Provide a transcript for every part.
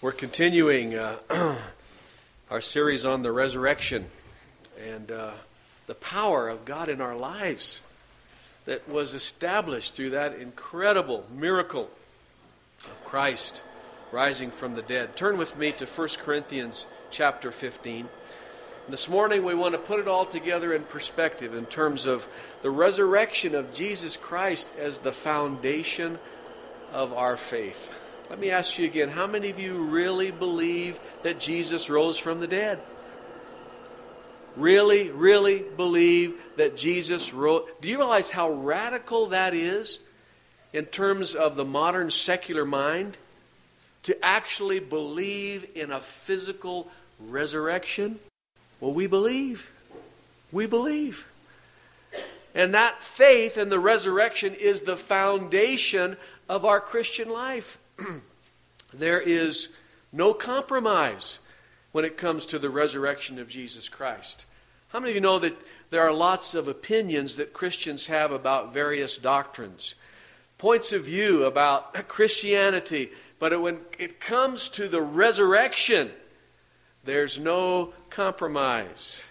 We're continuing uh, our series on the resurrection and uh, the power of God in our lives that was established through that incredible miracle of Christ rising from the dead. Turn with me to 1 Corinthians chapter 15. This morning we want to put it all together in perspective in terms of the resurrection of Jesus Christ as the foundation of our faith. Let me ask you again how many of you really believe that Jesus rose from the dead? Really, really believe that Jesus rose? Do you realize how radical that is in terms of the modern secular mind? To actually believe in a physical resurrection? Well, we believe. We believe. And that faith in the resurrection is the foundation of our Christian life. there is no compromise when it comes to the resurrection of Jesus Christ. How many of you know that there are lots of opinions that Christians have about various doctrines, points of view about Christianity, but when it comes to the resurrection, there's no compromise.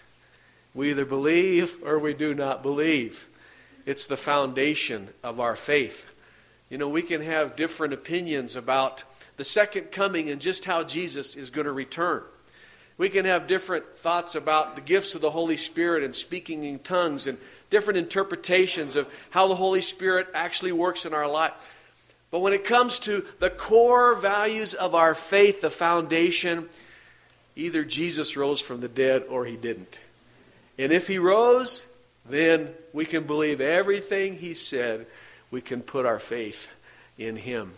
We either believe or we do not believe. It's the foundation of our faith. You know, we can have different opinions about the second coming and just how Jesus is going to return. We can have different thoughts about the gifts of the Holy Spirit and speaking in tongues and different interpretations of how the Holy Spirit actually works in our life. But when it comes to the core values of our faith, the foundation, either Jesus rose from the dead or he didn't. And if he rose, then we can believe everything he said we can put our faith in Him.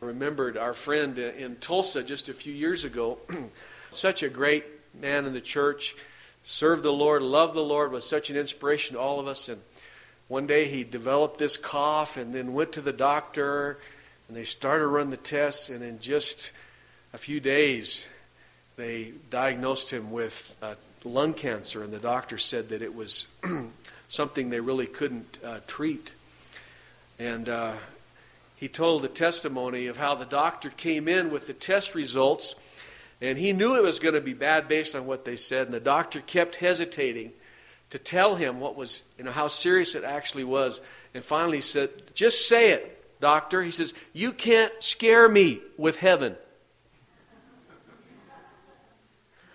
I remembered our friend in Tulsa just a few years ago, such a great man in the church, served the Lord, loved the Lord, was such an inspiration to all of us. And one day he developed this cough and then went to the doctor and they started to run the tests. And in just a few days, they diagnosed him with uh, lung cancer. And the doctor said that it was something they really couldn't uh, treat. And uh, he told the testimony of how the doctor came in with the test results, and he knew it was going to be bad based on what they said. And the doctor kept hesitating to tell him what was, you know, how serious it actually was. And finally he said, Just say it, doctor. He says, You can't scare me with heaven.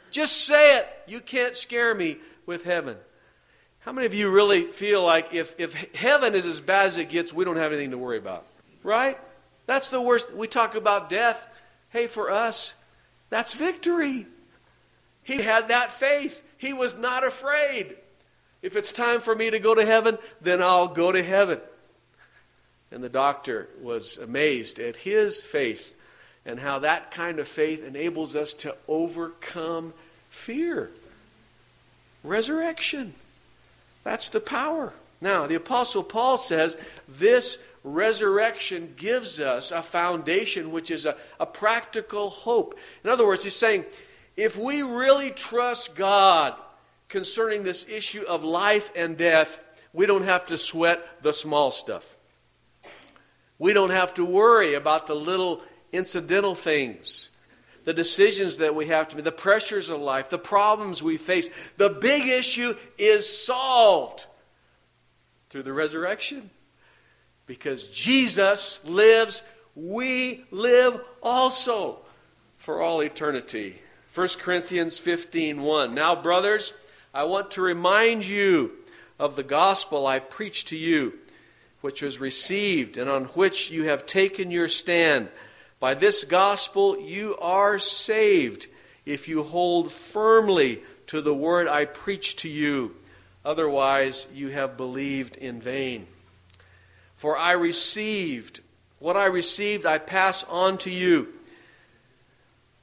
Just say it. You can't scare me with heaven. How many of you really feel like if, if heaven is as bad as it gets, we don't have anything to worry about? Right? That's the worst. We talk about death. Hey, for us, that's victory. He had that faith. He was not afraid. If it's time for me to go to heaven, then I'll go to heaven. And the doctor was amazed at his faith and how that kind of faith enables us to overcome fear. Resurrection. That's the power. Now, the Apostle Paul says this resurrection gives us a foundation which is a, a practical hope. In other words, he's saying if we really trust God concerning this issue of life and death, we don't have to sweat the small stuff. We don't have to worry about the little incidental things, the decisions that we have to make, the pressures of life, the problems we face. The big issue is solved through the resurrection. Because Jesus lives, we live also for all eternity. 1 Corinthians 15 1. Now, brothers, I want to remind you of the gospel I preached to you, which was received and on which you have taken your stand. By this gospel you are saved if you hold firmly to the word I preach to you. Otherwise, you have believed in vain. For I received, what I received, I pass on to you.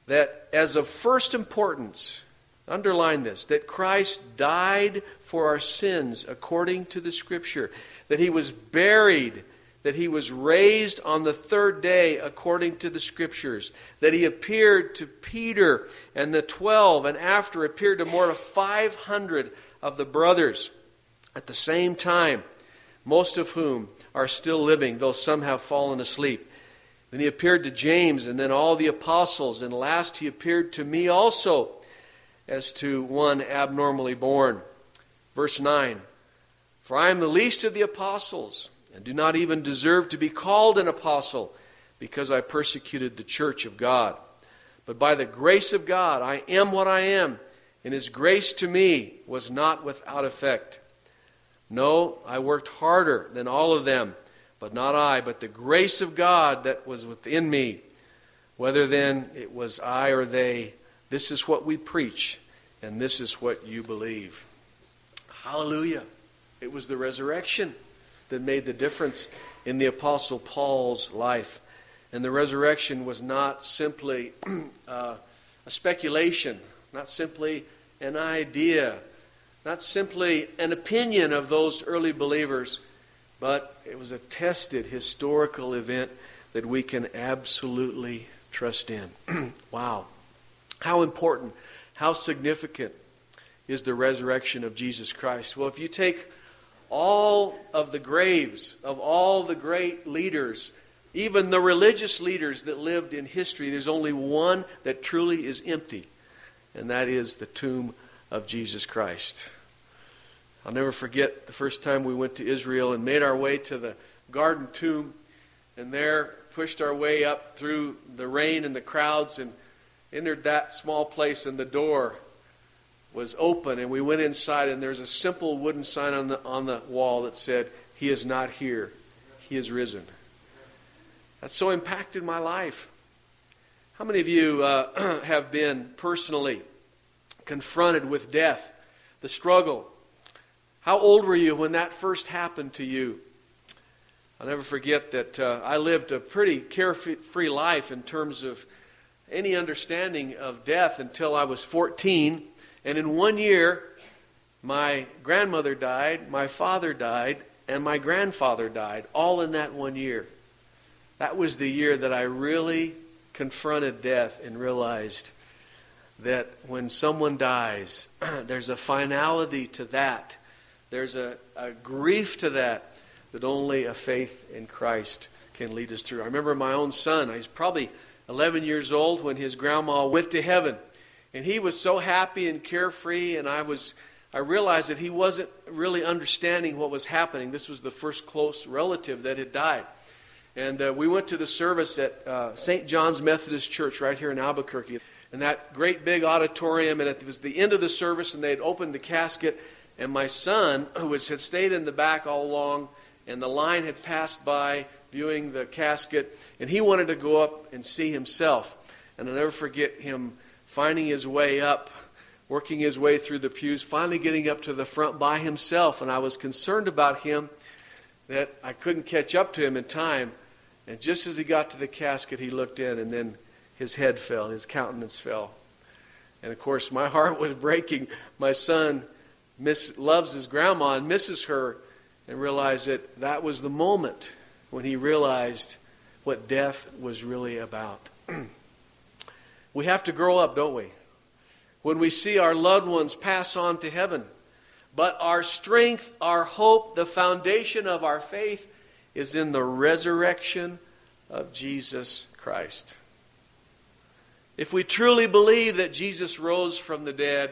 That as of first importance, underline this, that Christ died for our sins according to the Scripture, that he was buried, that he was raised on the third day according to the Scriptures, that he appeared to Peter and the twelve, and after appeared to more than 500 of the brothers at the same time, most of whom are still living, though some have fallen asleep. Then he appeared to James and then all the apostles, and last he appeared to me also as to one abnormally born. Verse 9 For I am the least of the apostles, and do not even deserve to be called an apostle, because I persecuted the church of God. But by the grace of God, I am what I am, and his grace to me was not without effect. No, I worked harder than all of them, but not I, but the grace of God that was within me. Whether then it was I or they, this is what we preach, and this is what you believe. Hallelujah. It was the resurrection that made the difference in the Apostle Paul's life. And the resurrection was not simply uh, a speculation, not simply an idea, not simply an opinion of those early believers, but it was a tested historical event that we can absolutely trust in. wow. How important, how significant is the resurrection of Jesus Christ? Well, if you take all of the graves of all the great leaders, even the religious leaders that lived in history, there's only one that truly is empty, and that is the tomb of Jesus Christ. I'll never forget the first time we went to Israel and made our way to the garden tomb, and there pushed our way up through the rain and the crowds and entered that small place, and the door was open, and we went inside, and there's a simple wooden sign on the, on the wall that said, He is not here, He is risen. That so impacted my life. How many of you uh, have been personally confronted with death, the struggle, how old were you when that first happened to you? I'll never forget that uh, I lived a pretty carefree life in terms of any understanding of death until I was 14. And in one year, my grandmother died, my father died, and my grandfather died, all in that one year. That was the year that I really confronted death and realized that when someone dies, there's a finality to that there's a, a grief to that that only a faith in Christ can lead us through. I remember my own son, he's probably 11 years old when his grandma went to heaven. And he was so happy and carefree, and I was I realized that he wasn't really understanding what was happening. This was the first close relative that had died. And uh, we went to the service at uh, St. John's Methodist Church right here in Albuquerque. And that great big auditorium, and it was the end of the service, and they had opened the casket, and my son, who was, had stayed in the back all along, and the line had passed by viewing the casket, and he wanted to go up and see himself. And I'll never forget him finding his way up, working his way through the pews, finally getting up to the front by himself. And I was concerned about him that I couldn't catch up to him in time. And just as he got to the casket, he looked in, and then his head fell, his countenance fell. And of course, my heart was breaking. My son miss, loves his grandma and misses her, and realized that that was the moment when he realized what death was really about. we have to grow up, don't we? When we see our loved ones pass on to heaven. But our strength, our hope, the foundation of our faith is in the resurrection of Jesus Christ. If we truly believe that Jesus rose from the dead,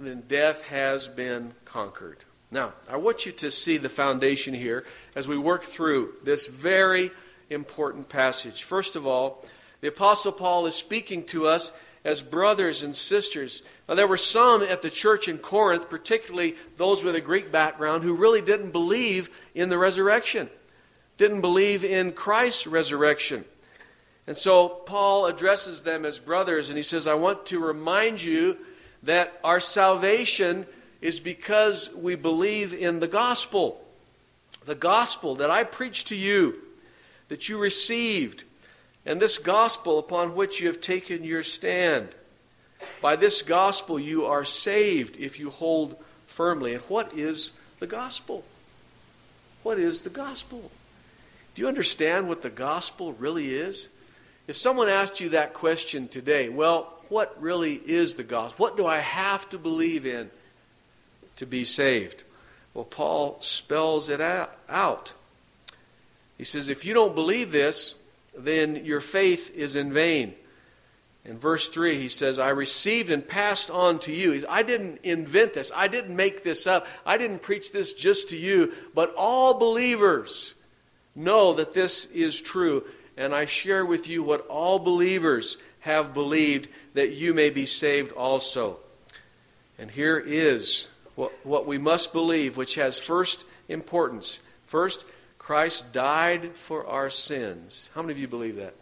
then death has been conquered. Now, I want you to see the foundation here as we work through this very important passage. First of all, the Apostle Paul is speaking to us as brothers and sisters. Now, there were some at the church in Corinth, particularly those with a Greek background, who really didn't believe in the resurrection, didn't believe in Christ's resurrection. And so Paul addresses them as brothers, and he says, I want to remind you that our salvation is because we believe in the gospel. The gospel that I preached to you, that you received, and this gospel upon which you have taken your stand. By this gospel you are saved if you hold firmly. And what is the gospel? What is the gospel? Do you understand what the gospel really is? If someone asked you that question today, well, what really is the gospel? What do I have to believe in to be saved? Well, Paul spells it out. He says, if you don't believe this, then your faith is in vain. In verse 3, he says, I received and passed on to you. Says, I didn't invent this. I didn't make this up. I didn't preach this just to you. But all believers know that this is true. And I share with you what all believers have believed, that you may be saved also. And here is what, what we must believe, which has first importance. First, Christ died for our sins. How many of you believe that?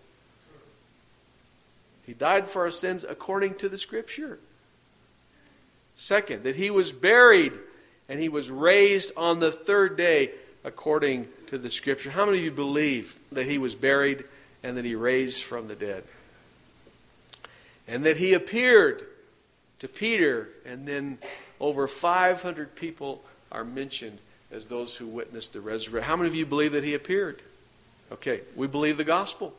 He died for our sins according to the Scripture. Second, that he was buried and he was raised on the third day according to the Scripture. How many of you believe that he was buried and that he raised from the dead? And that he appeared to Peter, and then over 500 people are mentioned as those who witnessed the resurrection. How many of you believe that he appeared? Okay, we believe the gospel.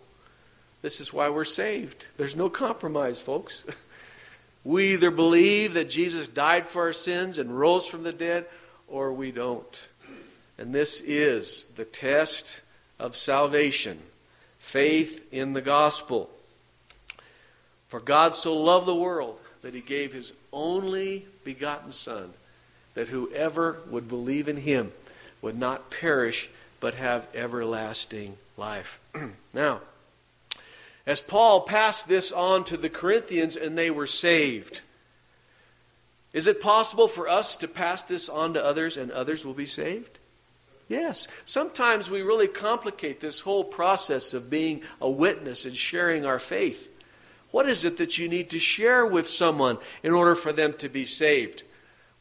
This is why we're saved. There's no compromise, folks. We either believe that Jesus died for our sins and rose from the dead, or we don't. And this is the test of salvation faith in the gospel. For God so loved the world that he gave his only begotten Son, that whoever would believe in him would not perish but have everlasting life. now, as Paul passed this on to the Corinthians and they were saved, is it possible for us to pass this on to others and others will be saved? Yes. Sometimes we really complicate this whole process of being a witness and sharing our faith. What is it that you need to share with someone in order for them to be saved?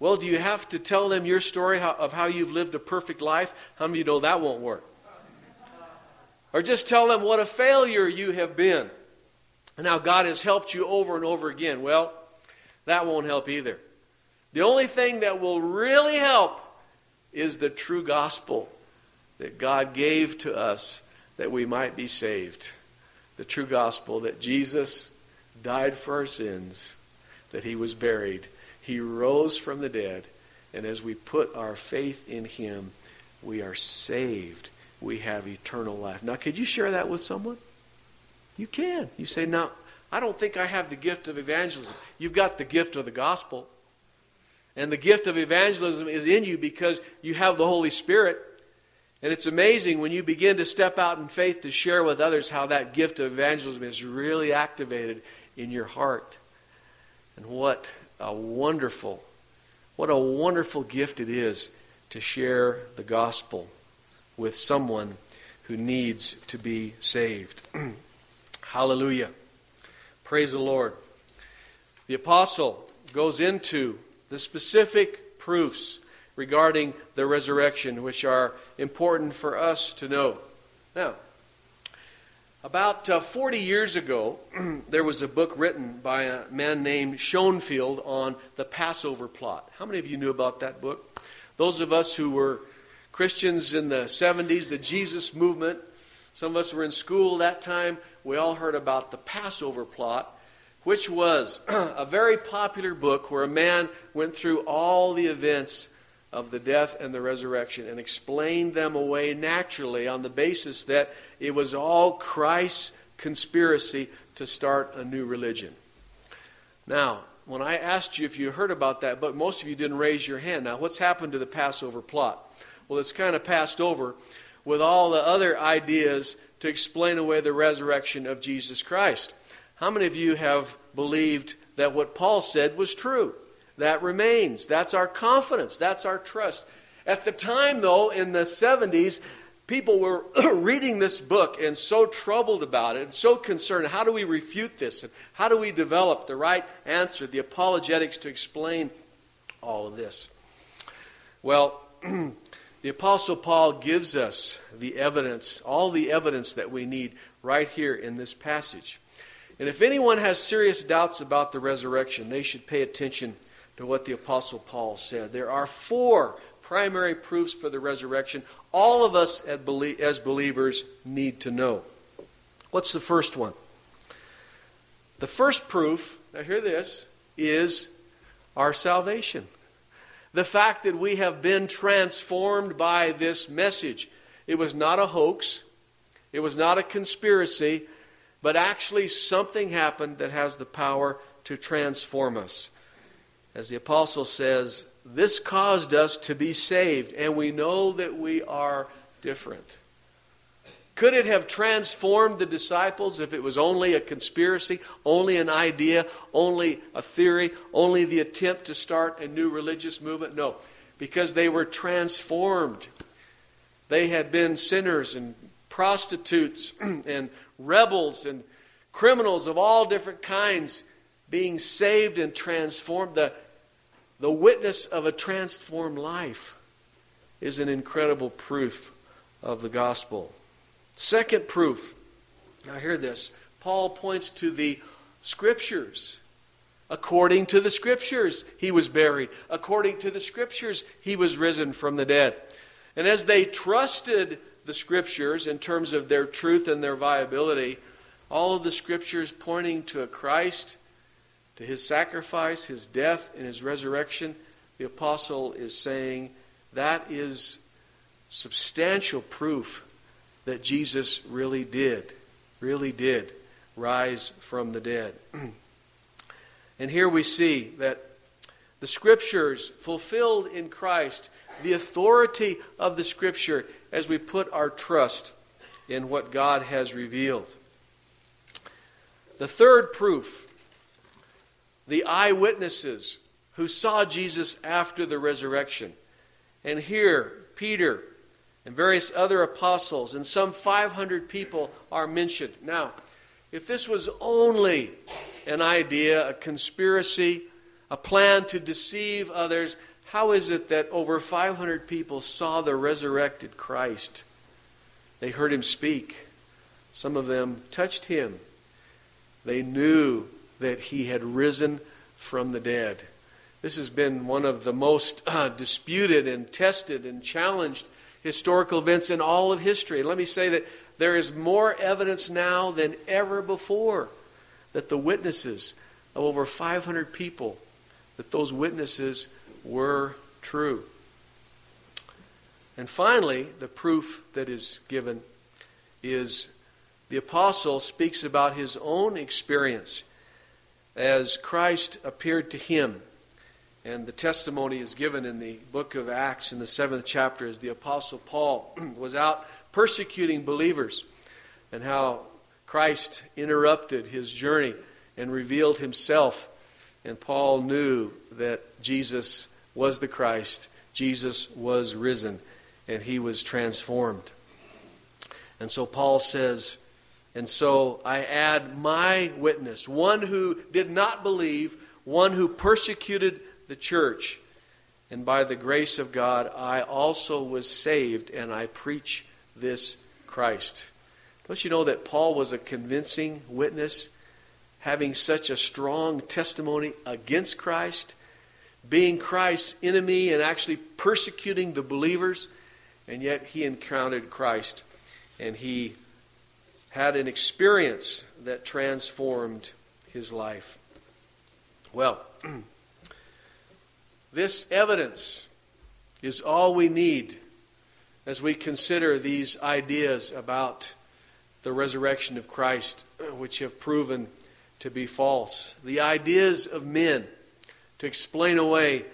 Well, do you have to tell them your story of how you've lived a perfect life? How many of you know that won't work? Or just tell them what a failure you have been and how God has helped you over and over again. Well, that won't help either. The only thing that will really help is the true gospel that God gave to us that we might be saved. The true gospel that Jesus died for our sins, that he was buried, he rose from the dead, and as we put our faith in him, we are saved we have eternal life. Now, could you share that with someone? You can. You say, Now, I don't think I have the gift of evangelism. You've got the gift of the gospel. And the gift of evangelism is in you because you have the Holy Spirit. And it's amazing when you begin to step out in faith to share with others how that gift of evangelism is really activated in your heart. And what a wonderful, what a wonderful gift it is to share the gospel with someone who needs to be saved. Hallelujah. Praise the Lord. The apostle goes into the specific proofs regarding the resurrection, which are important for us to know. Now, about uh, 40 years ago, there was a book written by a man named Schonfield on the Passover plot. How many of you knew about that book? Those of us who were Christians in the 70s, the Jesus movement. Some of us were in school that time. We all heard about the Passover plot, which was a very popular book where a man went through all the events of the death and the resurrection and explained them away naturally on the basis that it was all Christ's conspiracy to start a new religion. Now, when I asked you if you heard about that but most of you didn't raise your hand. Now, what's happened to the Passover plot? Well, it's kind of passed over with all the other ideas to explain away the resurrection of Jesus Christ. How many of you have believed that what Paul said was true? That remains. That's our confidence. That's our trust. At the time, though, in the 70s, people were reading this book and so troubled about it and so concerned. How do we refute this? And how do we develop the right answer, the apologetics to explain all of this? Well, The Apostle Paul gives us the evidence, all the evidence that we need right here in this passage. And if anyone has serious doubts about the resurrection, they should pay attention to what the Apostle Paul said. There are four primary proofs for the resurrection all of us as believers need to know. What's the first one? The first proof, now hear this, is our salvation. The fact that we have been transformed by this message. It was not a hoax. It was not a conspiracy, but actually something happened that has the power to transform us. As the apostle says, this caused us to be saved, and we know that we are different. Could it have transformed the disciples if it was only a conspiracy, only an idea, only a theory, only the attempt to start a new religious movement? No, because they were transformed. They had been sinners and prostitutes and rebels and criminals of all different kinds being saved and transformed. The, the witness of a transformed life is an incredible proof of the gospel. Second proof. Now, hear this. Paul points to the scriptures. According to the scriptures, he was buried. According to the scriptures, he was risen from the dead. And as they trusted the scriptures in terms of their truth and their viability, all of the scriptures pointing to a Christ, to his sacrifice, his death, and his resurrection, the apostle is saying that is substantial proof that Jesus really did, really did rise from the dead. and here we see that the Scriptures fulfilled in Christ, the authority of the Scripture as we put our trust in what God has revealed. The third proof the eyewitnesses who saw Jesus after the resurrection. And here, Peter and various other apostles, and some 500 people are mentioned. Now, if this was only an idea, a conspiracy, a plan to deceive others, how is it that over 500 people saw the resurrected Christ? They heard him speak. Some of them touched him. They knew that he had risen from the dead. This has been one of the most uh, disputed and tested and challenged historical events in all of history. Let me say that there is more evidence now than ever before that the witnesses of over 500 people, that those witnesses were true. And finally, the proof that is given is the apostle speaks about his own experience as Christ appeared to him and the testimony is given in the book of Acts in the seventh chapter as the Apostle Paul was out persecuting believers and how Christ interrupted his journey and revealed himself. And Paul knew that Jesus was the Christ, Jesus was risen, and he was transformed. And so Paul says, and so I add my witness, one who did not believe, one who persecuted the church. And by the grace of God, I also was saved, and I preach this Christ. Don't you know that Paul was a convincing witness, having such a strong testimony against Christ, being Christ's enemy and actually persecuting the believers, and yet he encountered Christ, and he had an experience that transformed his life. Well, This evidence is all we need as we consider these ideas about the resurrection of Christ, which have proven to be false. The ideas of men to explain away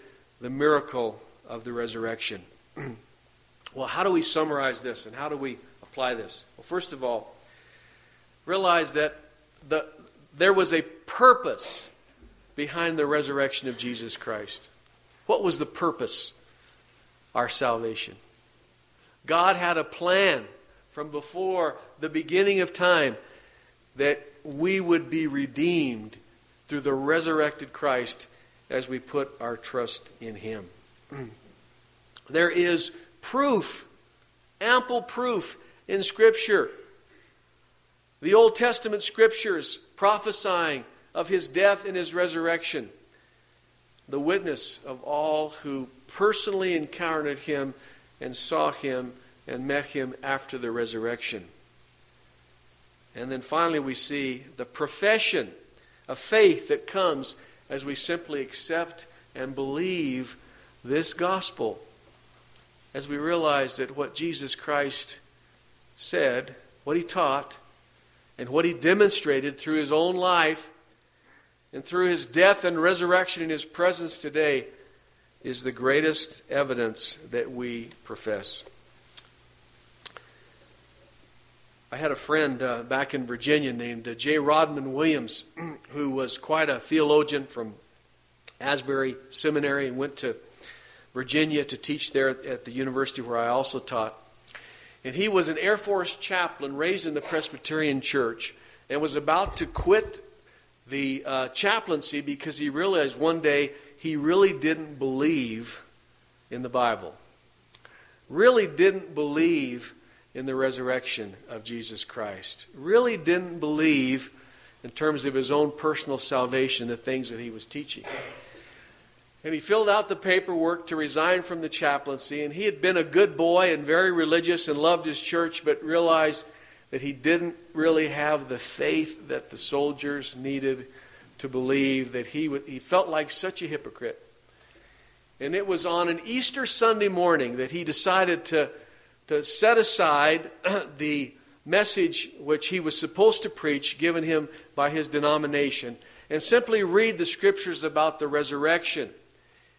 the miracle of the resurrection. well, how do we summarize this and how do we apply this? Well, first of all, realize that the, there was a purpose behind the resurrection of Jesus Christ. What was the purpose? Our salvation. God had a plan from before the beginning of time that we would be redeemed through the resurrected Christ as we put our trust in Him. there is proof, ample proof in Scripture. The Old Testament Scriptures prophesying of His death and His resurrection the witness of all who personally encountered him and saw him and met him after the resurrection. And then finally, we see the profession of faith that comes as we simply accept and believe this gospel. As we realize that what Jesus Christ said what he taught, and what he demonstrated through his own life and through his death and resurrection in his presence today is the greatest evidence that we profess. I had a friend uh, back in Virginia named uh, J. Rodman Williams, who was quite a theologian from Asbury Seminary and went to Virginia to teach there at the university where I also taught. And he was an Air Force chaplain raised in the Presbyterian Church and was about to quit the uh, chaplaincy because he realized one day he really didn't believe in the Bible. Really didn't believe in the resurrection of Jesus Christ. Really didn't believe, in terms of his own personal salvation, the things that he was teaching. And he filled out the paperwork to resign from the chaplaincy. And he had been a good boy and very religious and loved his church, but realized that he didn't really have the faith that the soldiers needed to believe, that he, would, he felt like such a hypocrite. And it was on an Easter Sunday morning that he decided to, to set aside the message which he was supposed to preach, given him by his denomination, and simply read the scriptures about the resurrection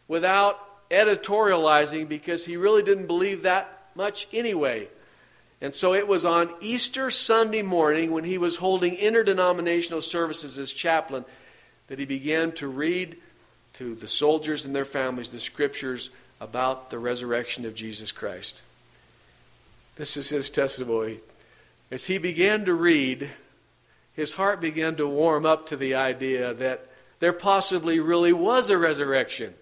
without editorializing because he really didn't believe that much anyway. And so it was on Easter Sunday morning when he was holding interdenominational services as chaplain that he began to read to the soldiers and their families the scriptures about the resurrection of Jesus Christ. This is his testimony. As he began to read, his heart began to warm up to the idea that there possibly really was a resurrection.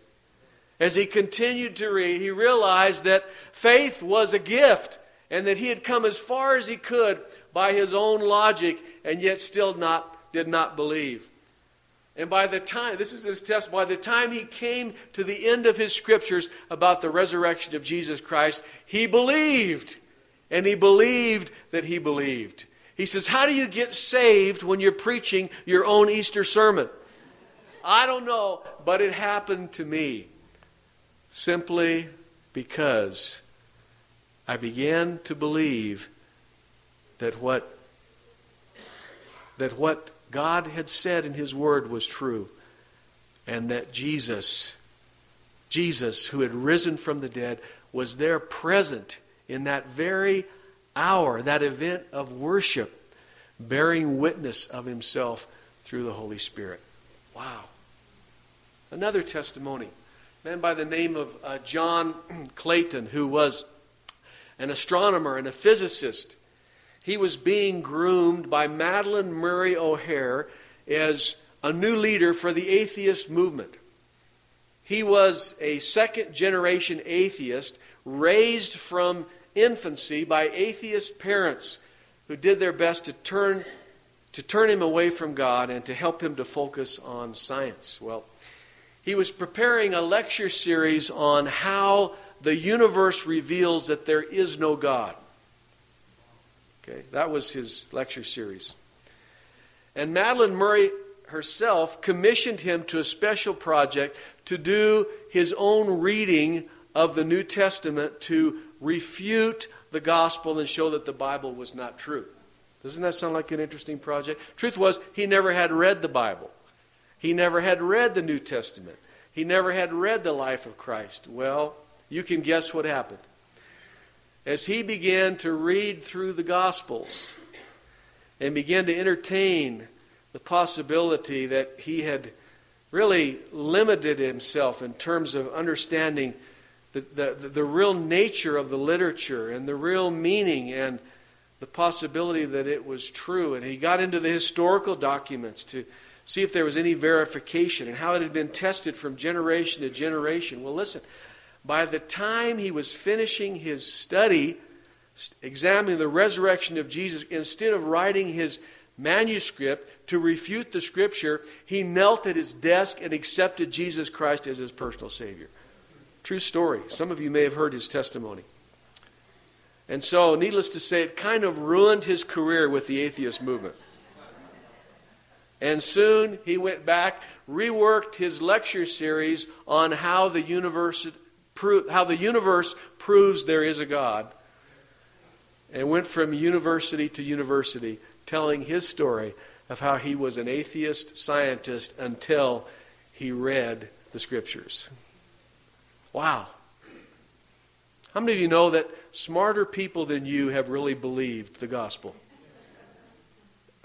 As he continued to read, he realized that faith was a gift and that he had come as far as he could by his own logic and yet still not did not believe. And by the time, this is his test, by the time he came to the end of his scriptures about the resurrection of Jesus Christ, he believed. And he believed that he believed. He says, How do you get saved when you're preaching your own Easter sermon? I don't know, but it happened to me simply because I began to believe that what that what God had said in his word was true and that Jesus Jesus who had risen from the dead was there present in that very hour that event of worship bearing witness of himself through the Holy Spirit. Wow. Another testimony man by the name of uh, John Clayton, who was an astronomer and a physicist. He was being groomed by Madalyn Murray O'Hair as a new leader for the atheist movement. He was a second generation atheist raised from infancy by atheist parents who did their best to turn, to turn him away from God and to help him to focus on science. Well, he was preparing a lecture series on how the universe reveals that there is no God. Okay, that was his lecture series. And Madalyn Murray herself commissioned him to a special project to do his own reading of the New Testament to refute the gospel and show that the Bible was not true. Doesn't that sound like an interesting project? Truth was, he never had read the Bible. He never had read the New Testament. He never had read the life of Christ. Well, you can guess what happened. As he began to read through the Gospels and began to entertain the possibility that he had really limited himself in terms of understanding the, the, the real nature of the literature and the real meaning and the possibility that it was true. And he got into the historical documents to see if there was any verification and how it had been tested from generation to generation. Well, listen, by the time he was finishing his study, examining the resurrection of Jesus, instead of writing his manuscript to refute the scripture, he knelt at his desk and accepted Jesus Christ as his personal Savior. True story. Some of you may have heard his testimony. And so, needless to say, it kind of ruined his career with the atheist movement. And soon he went back, reworked his lecture series on how the universe, how the universe proves there is a God. and went from university to university telling his story of how he was an atheist scientist until he read the scriptures. Wow. How many of you know that smarter people than you have really believed the gospel?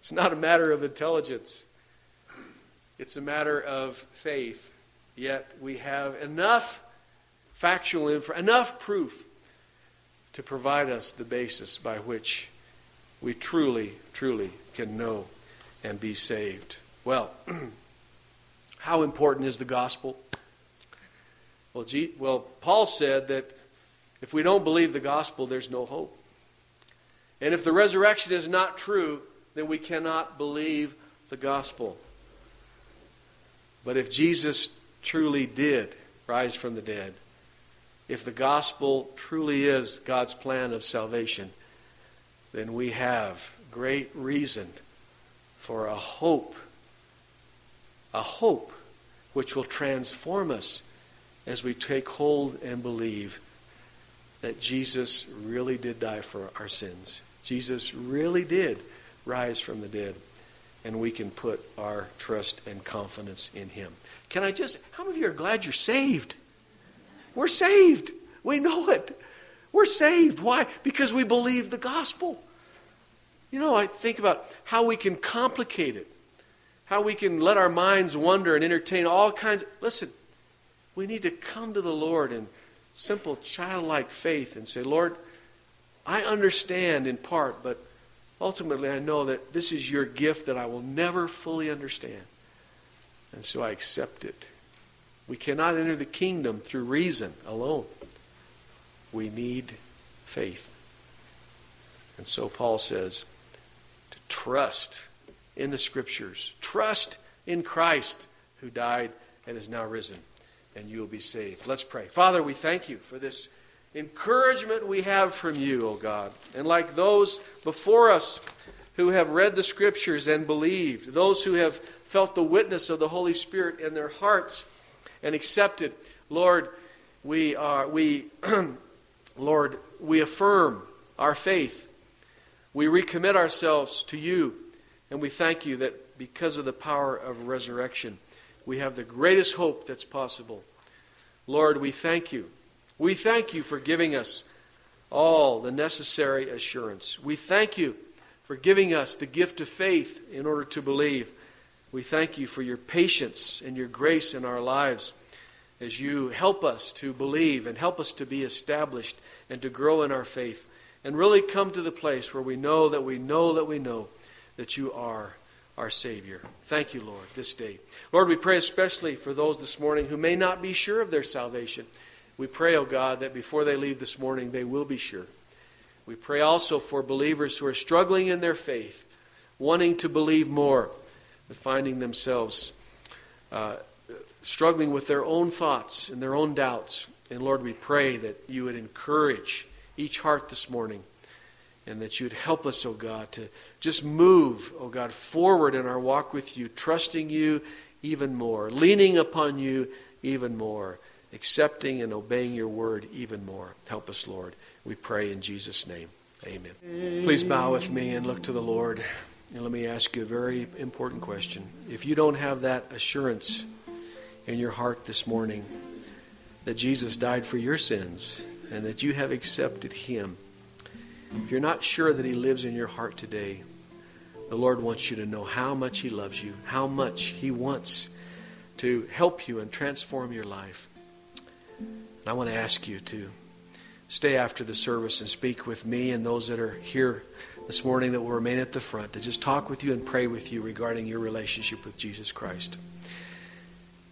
It's not a matter of intelligence, it's a matter of faith. Yet we have enough factual info, enough proof to provide us the basis by which we truly, truly can know and be saved. Well, how important is the gospel? Well, well, Paul said that if we don't believe the gospel, there's no hope. And if the resurrection is not true, then we cannot believe the gospel. But if Jesus truly did rise from the dead, if the gospel truly is God's plan of salvation, then we have great reason for a hope, a hope which will transform us as we take hold and believe that Jesus really did die for our sins. Jesus really did rise from the dead, and we can put our trust and confidence in him. Can I just, how many of you are glad you're saved? We're saved. We know it. We're saved. Why? Because we believe the gospel. You know, I think about how we can complicate it, how we can let our minds wander and entertain all kinds. Listen, we need to come to the Lord in simple childlike faith and say, Lord, I understand in part, but ultimately I know that this is your gift that I will never fully understand. And so I accept it. We cannot enter the kingdom through reason alone. We need faith. And so Paul says to trust in the scriptures, trust in Christ who died and is now risen, and you will be saved. Let's pray. Father, we thank you for this encouragement we have from you, O God. And like those before us who have read the scriptures and believed, those who have felt the witness of the Holy Spirit in their hearts and accepted, Lord, we are we Lord, we affirm our faith. We recommit ourselves to you, and we thank you that because of the power of resurrection, we have the greatest hope that's possible. Lord, we thank you we thank you for giving us all the necessary assurance. We thank you for giving us the gift of faith in order to believe. We thank you for your patience and your grace in our lives as you help us to believe and help us to be established and to grow in our faith and really come to the place where we know that we know that we know that you are our Savior. Thank you, Lord, this day. Lord, we pray especially for those this morning who may not be sure of their salvation. We pray, O oh God, that before they leave this morning, they will be sure. We pray also for believers who are struggling in their faith, wanting to believe more, but finding themselves uh, struggling with their own thoughts and their own doubts. And Lord, we pray that you would encourage each heart this morning and that you would help us, O oh God, to just move, O oh God, forward in our walk with you, trusting you even more, leaning upon you even more accepting and obeying your word even more. Help us, Lord. We pray in Jesus' name. Amen. Please bow with me and look to the Lord. And let me ask you a very important question. If you don't have that assurance in your heart this morning that Jesus died for your sins and that you have accepted Him, if you're not sure that He lives in your heart today, the Lord wants you to know how much He loves you, how much He wants to help you and transform your life. I want to ask you to stay after the service and speak with me and those that are here this morning that will remain at the front to just talk with you and pray with you regarding your relationship with Jesus Christ.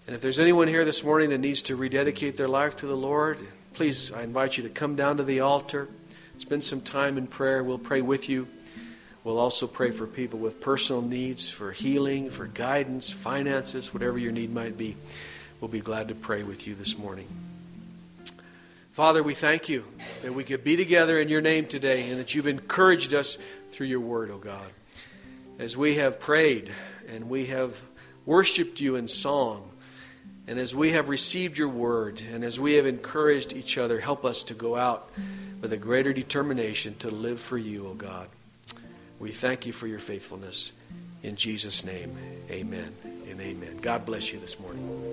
And if there's anyone here this morning that needs to rededicate their life to the Lord, please, I invite you to come down to the altar, spend some time in prayer. We'll pray with you. We'll also pray for people with personal needs, for healing, for guidance, finances, whatever your need might be. We'll be glad to pray with you this morning. Father, we thank you that we could be together in your name today and that you've encouraged us through your word, O oh God. As we have prayed and we have worshiped you in song And as we have received your word and as we have encouraged each other, help us to go out with a greater determination to live for you, O God. We thank you for your faithfulness. In Jesus' name, amen and amen. God bless you this morning.